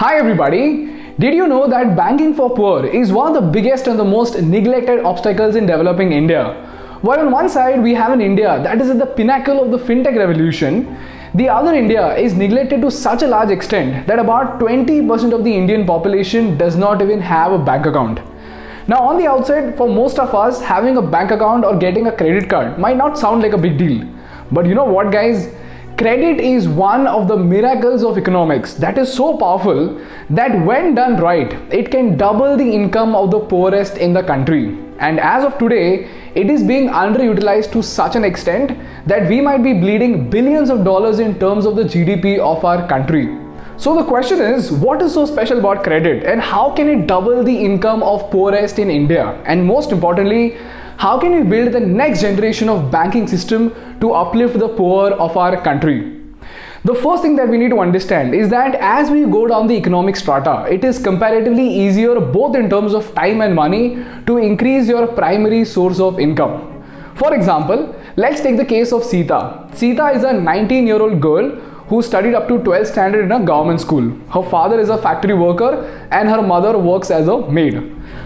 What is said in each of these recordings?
Hi everybody! Did you know that banking for poor is one of the biggest and the most neglected obstacles in developing India? While on one side we have an India that is at the pinnacle of the fintech revolution, the other India is neglected to such a large extent that about 20% of the Indian population does not even have a bank account. Now, on the outside, for most of us, having a bank account or getting a credit card might not sound like a big deal. But you know what, guys? Credit is one of the miracles of economics that is so powerful that when done right, it can double the income of the poorest in the country. And as of today, it is being underutilized to such an extent that we might be bleeding billions of dollars in terms of the GDP of our country. So the question is, what is so special about credit and how can it double the income of poorest in India? And most importantly, how can we build the next generation of banking system to uplift the poor of our country? The first thing that we need to understand is that as we go down the economic strata, it is comparatively easier both in terms of time and money to increase your primary source of income. For example, let's take the case of Sita. Sita is a 19 year old girl who studied up to 12th standard in a government school. Her father is a factory worker and her mother works as a maid.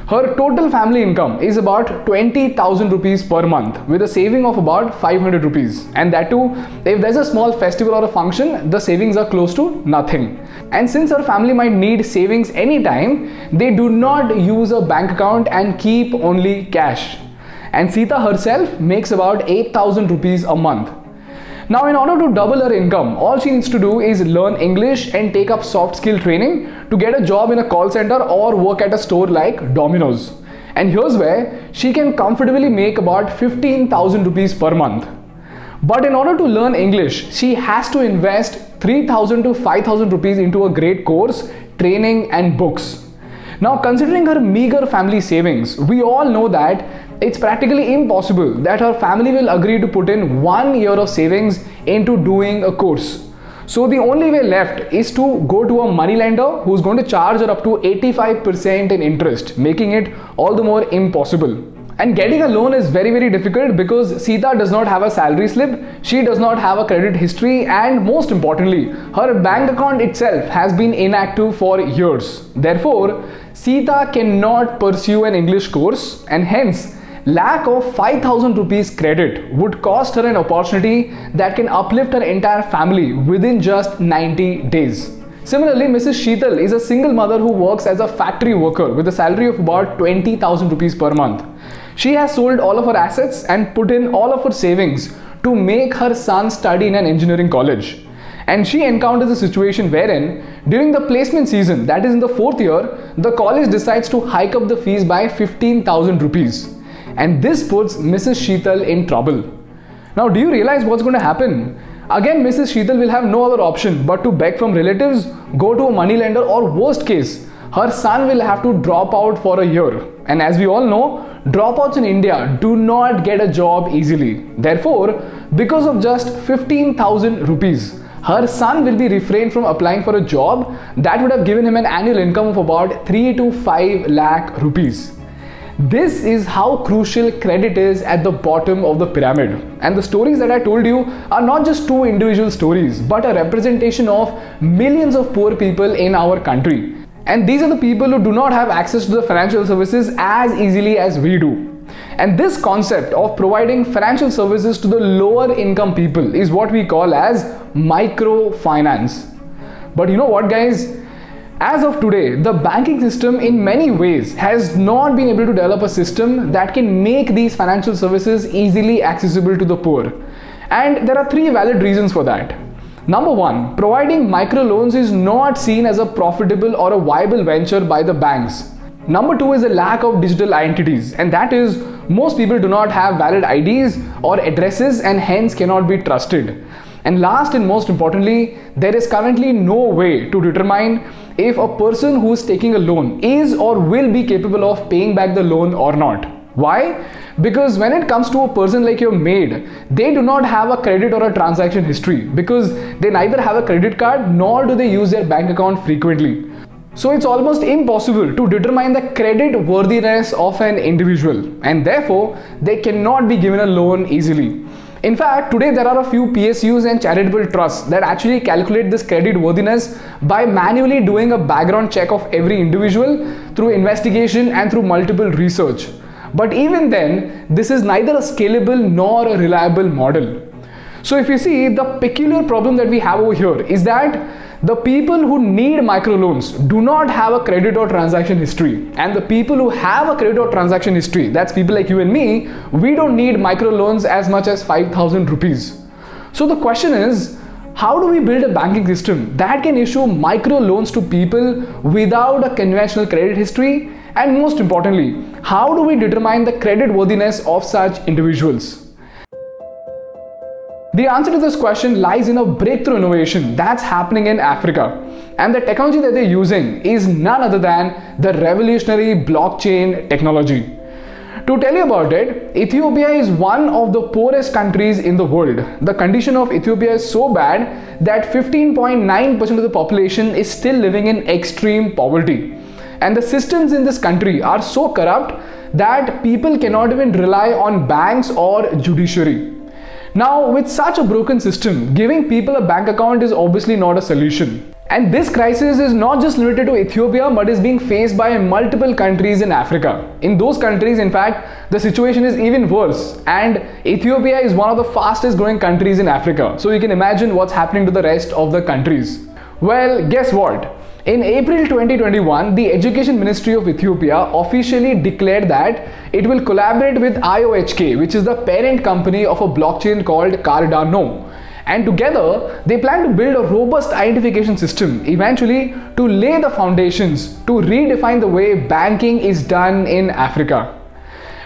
Her total family income is about 20,000 rupees per month with a saving of about 500 rupees. And that too, if there's a small festival or a function, the savings are close to nothing. And since her family might need savings anytime, they do not use a bank account and keep only cash. And Sita herself makes about 8,000 rupees a month. Now, in order to double her income, all she needs to do is learn English and take up soft skill training to get a job in a call center or work at a store like Domino's. And here's where she can comfortably make about 15,000 rupees per month. But in order to learn English, she has to invest 3000 to 5000 rupees into a great course, training, and books. Now, considering her meager family savings, we all know that it's practically impossible that her family will agree to put in one year of savings into doing a course. So the only way left is to go to a money lender who's going to charge her up to 85% in interest, making it all the more impossible. And getting a loan is very very difficult because Sita does not have a salary slip, she does not have a credit history, and most importantly, her bank account itself has been inactive for years. Therefore, Sita cannot pursue an English course and hence lack of 5000 rupees credit would cost her an opportunity that can uplift her entire family within just 90 days. Similarly, Mrs. Sheetal is a single mother who works as a factory worker with a salary of about 20,000 rupees per month. She has sold all of her assets and put in all of her savings to make her son study in an engineering college. And she encounters a situation wherein, during the placement season, that is in the fourth year, the college decides to hike up the fees by 15,000 rupees. And this puts Mrs. Sheetal in trouble. Now, do you realize what's going to happen? Again, Mrs. Sheetal will have no other option but to beg from relatives, go to a money lender, or worst case, her son will have to drop out for a year. And as we all know, dropouts in India do not get a job easily. Therefore, because of just 15,000 rupees, her son will be refrained from applying for a job that would have given him an annual income of about 3 to 5 lakh rupees. This is how crucial credit is at the bottom of the pyramid. And the stories that I told you are not just two individual stories, but a representation of millions of poor people in our country. And these are the people who do not have access to the financial services as easily as we do. And this concept of providing financial services to the lower income people is what we call as microfinance. But you know what, guys? As of today, the banking system in many ways has not been able to develop a system that can make these financial services easily accessible to the poor. And there are three valid reasons for that. Number one, providing microloans is not seen as a profitable or a viable venture by the banks. Number two is a lack of digital identities, and that is most people do not have valid IDs or addresses and hence cannot be trusted. And last and most importantly, there is currently no way to determine if a person who is taking a loan is or will be capable of paying back the loan or not. Why? Because when it comes to a person like your maid, they do not have a credit or a transaction history because they neither have a credit card nor do they use their bank account frequently. So it's almost impossible to determine the credit worthiness of an individual and therefore they cannot be given a loan easily. In fact, today there are a few PSUs and charitable trusts that actually calculate this credit worthiness by manually doing a background check of every individual through investigation and through multiple research. But even then, this is neither a scalable nor a reliable model. So if you see, the peculiar problem that we have over here is that the people who need microloans do not have a credit or transaction history. And the people who have a credit or transaction history that's people like you and me we don't need microloans as much as 5000 rupees. So the question is how do we build a banking system that can issue microloans to people without a conventional credit history? And most importantly how do we determine the credit worthiness of such individuals the answer to this question lies in a breakthrough innovation that's happening in Africa. And the technology that they're using is none other than the revolutionary blockchain technology. To tell you about it, Ethiopia is one of the poorest countries in the world. The condition of Ethiopia is so bad that 15.9% of the population is still living in extreme poverty. And the systems in this country are so corrupt that people cannot even rely on banks or judiciary. Now, with such a broken system, giving people a bank account is obviously not a solution. And this crisis is not just limited to Ethiopia but is being faced by multiple countries in Africa. In those countries, in fact, the situation is even worse. And Ethiopia is one of the fastest growing countries in Africa. So you can imagine what's happening to the rest of the countries. Well, guess what? In April 2021, the Education Ministry of Ethiopia officially declared that it will collaborate with IOHK, which is the parent company of a blockchain called Cardano. And together, they plan to build a robust identification system eventually to lay the foundations to redefine the way banking is done in Africa.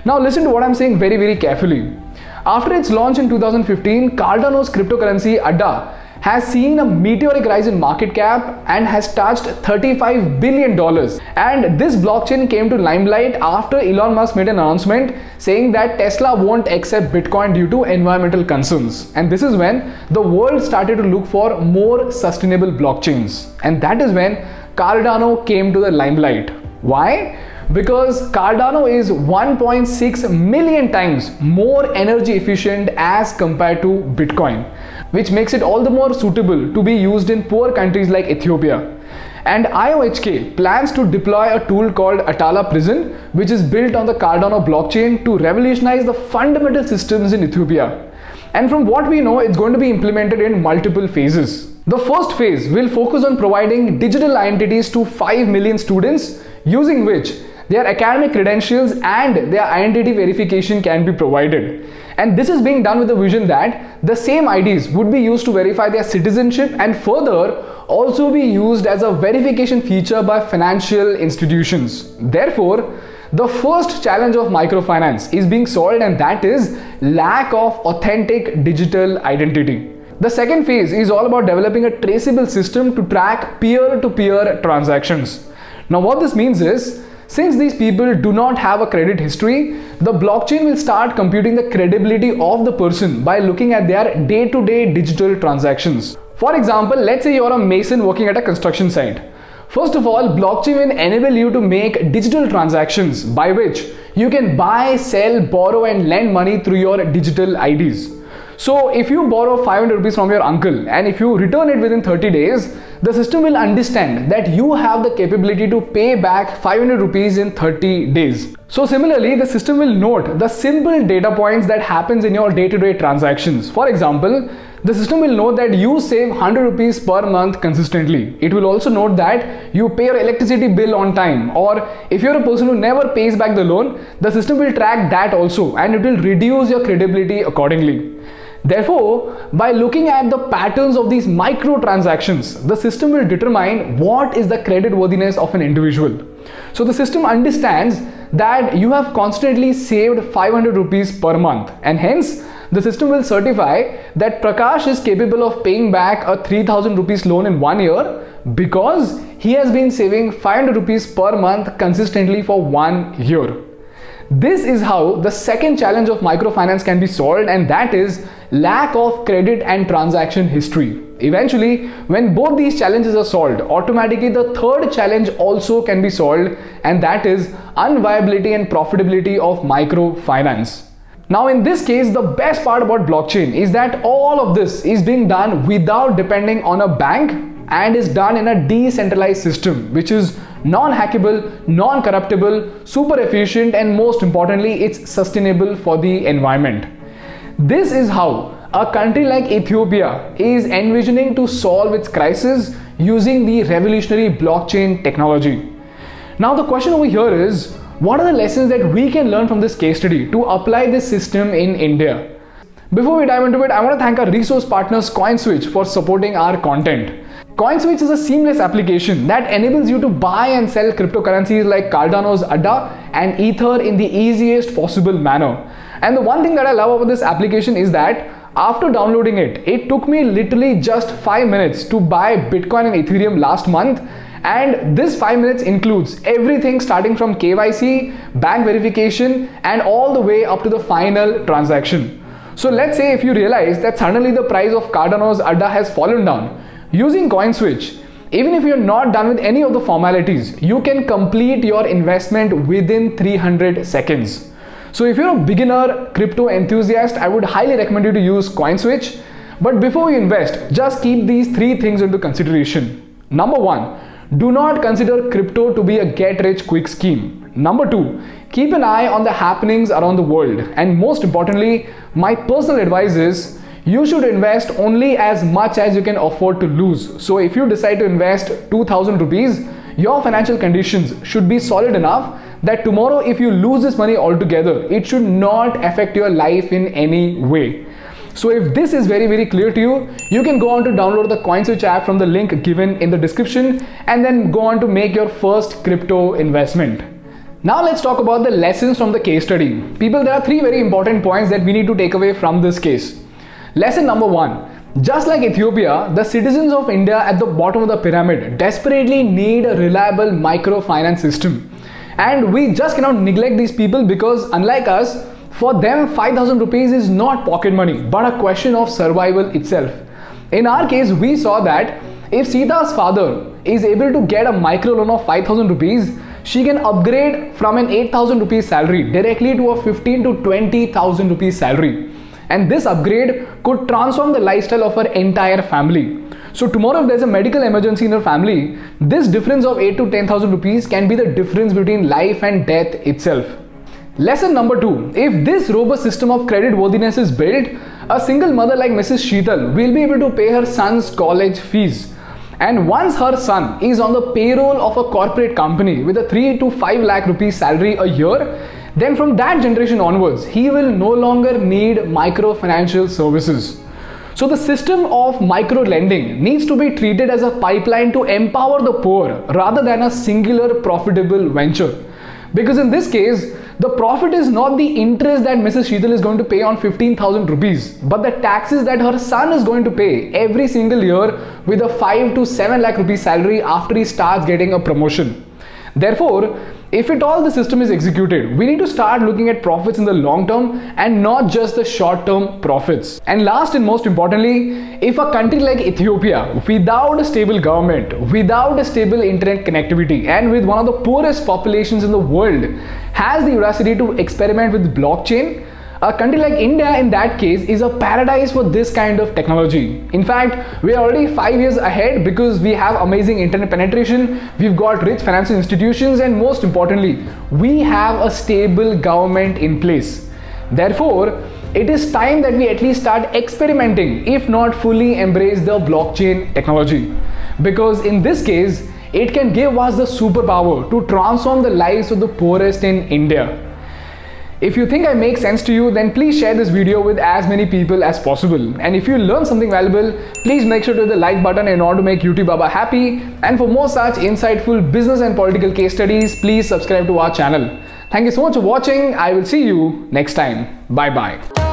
Now, listen to what I'm saying very, very carefully. After its launch in 2015, Cardano's cryptocurrency ADA has seen a meteoric rise in market cap and has touched 35 billion dollars. And this blockchain came to limelight after Elon Musk made an announcement saying that Tesla won't accept Bitcoin due to environmental concerns. And this is when the world started to look for more sustainable blockchains. And that is when Cardano came to the limelight. Why? Because Cardano is 1.6 million times more energy efficient as compared to Bitcoin, which makes it all the more suitable to be used in poor countries like Ethiopia. And IOHK plans to deploy a tool called Atala PRISM, which is built on the Cardano blockchain to revolutionize the fundamental systems in Ethiopia. And from what we know, it's going to be implemented in multiple phases. The first phase will focus on providing digital identities to 5 million students, using which their academic credentials and their identity verification can be provided. And this is being done with the vision that the same IDs would be used to verify their citizenship and further also be used as a verification feature by financial institutions. Therefore, the first challenge of microfinance is being solved and that is lack of authentic digital identity. The second phase is all about developing a traceable system to track peer-to-peer -peer transactions. Now what this means is since these people do not have a credit history, the blockchain will start computing the credibility of the person by looking at their day-to-day digital transactions. For example, let's say you're a mason working at a construction site. First of all, blockchain will enable you to make digital transactions by which you can buy, sell, borrow and lend money through your digital IDs. So if you borrow 500 rupees from your uncle and if you return it within 30 days, the system will understand that you have the capability to pay back 500 rupees in 30 days. So similarly, the system will note the simple data points that happens in your day-to-day -day transactions. For example, the system will note that you save 100 rupees per month consistently. It will also note that you pay your electricity bill on time or if you're a person who never pays back the loan, the system will track that also and it will reduce your credibility accordingly. Therefore, by looking at the patterns of these micro transactions, the system will determine what is the credit worthiness of an individual. So the system understands that you have constantly saved 500 rupees per month and hence the system will certify that Prakash is capable of paying back a 3000 rupees loan in one year because he has been saving 500 rupees per month consistently for one year. This is how the second challenge of microfinance can be solved and that is lack of credit and transaction history. Eventually, when both these challenges are solved, automatically the third challenge also can be solved and that is unviability and profitability of microfinance. Now, in this case, the best part about blockchain is that all of this is being done without depending on a bank and is done in a decentralized system, which is non hackable, non corruptible, super efficient, and most importantly, it's sustainable for the environment. This is how a country like Ethiopia is envisioning to solve its crisis using the revolutionary blockchain technology. Now, the question over here is what are the lessons that we can learn from this case study to apply this system in India? Before we dive into it, I want to thank our resource partners CoinSwitch for supporting our content. CoinSwitch is a seamless application that enables you to buy and sell cryptocurrencies like Cardano's ADA and Ether in the easiest possible manner. And the one thing that I love about this application is that after downloading it, it took me literally just 5 minutes to buy Bitcoin and Ethereum last month and this 5 minutes includes everything starting from KYC, bank verification and all the way up to the final transaction. So let's say if you realize that suddenly the price of Cardano's ADA has fallen down, using CoinSwitch, even if you're not done with any of the formalities, you can complete your investment within 300 seconds. So if you're a beginner crypto enthusiast, I would highly recommend you to use CoinSwitch. But before you invest, just keep these three things into consideration. Number one, do not consider crypto to be a get rich quick scheme. Number two, keep an eye on the happenings around the world. And most importantly, my personal advice is you should invest only as much as you can afford to lose. So if you decide to invest 2000 rupees, your financial conditions should be solid enough that tomorrow if you lose this money altogether, it should not affect your life in any way. So if this is very very clear to you, you can go on to download the CoinSwitch app from the link given in the description and then go on to make your first crypto investment. Now let's talk about the lessons from the case study. People, there are three very important points that we need to take away from this case. Lesson number one. Just like Ethiopia, the citizens of India at the bottom of the pyramid desperately need a reliable microfinance system. And we just cannot neglect these people because unlike us, for them, 5000 rupees is not pocket money, but a question of survival itself. In our case, we saw that if Sita's father is able to get a micro loan of 5000 rupees, she can upgrade from an 8000 rupees salary directly to a 15 to 20000 rupees salary. And this upgrade could transform the lifestyle of her entire family. So tomorrow if there's a medical emergency in her family, this difference of 8 to 10,000 rupees can be the difference between life and death itself. Lesson number two if this robust system of credit worthiness is built, a single mother like Mrs. Sheetal will be able to pay her son's college fees. And once her son is on the payroll of a corporate company with a 3 to 5 lakh rupees salary a year, then from that generation onwards, he will no longer need micro financial services. So the system of micro lending needs to be treated as a pipeline to empower the poor rather than a singular profitable venture. Because in this case, the profit is not the interest that Mrs. Sheetal is going to pay on 15,000 rupees, but the taxes that her son is going to pay every single year with a 5 to 7 lakh rupees salary after he starts getting a promotion. Therefore, if at all the system is executed, we need to start looking at profits in the long term and not just the short term profits. And last and most importantly, if a country like Ethiopia, without a stable government, without a stable internet connectivity, and with one of the poorest populations in the world, has the audacity to experiment with blockchain, a country like India, in that case, is a paradise for this kind of technology. In fact, we are already five years ahead because we have amazing internet penetration, we've got rich financial institutions, and most importantly, we have a stable government in place. Therefore, it is time that we at least start experimenting, if not fully embrace the blockchain technology. Because in this case, it can give us the superpower to transform the lives of the poorest in India. If you think I make sense to you, then please share this video with as many people as possible. And if you learn something valuable, please make sure to hit the like button in order to make YouTube Baba happy. And for more such insightful business and political case studies, please subscribe to our channel. Thank you so much for watching. I will see you next time. Bye bye.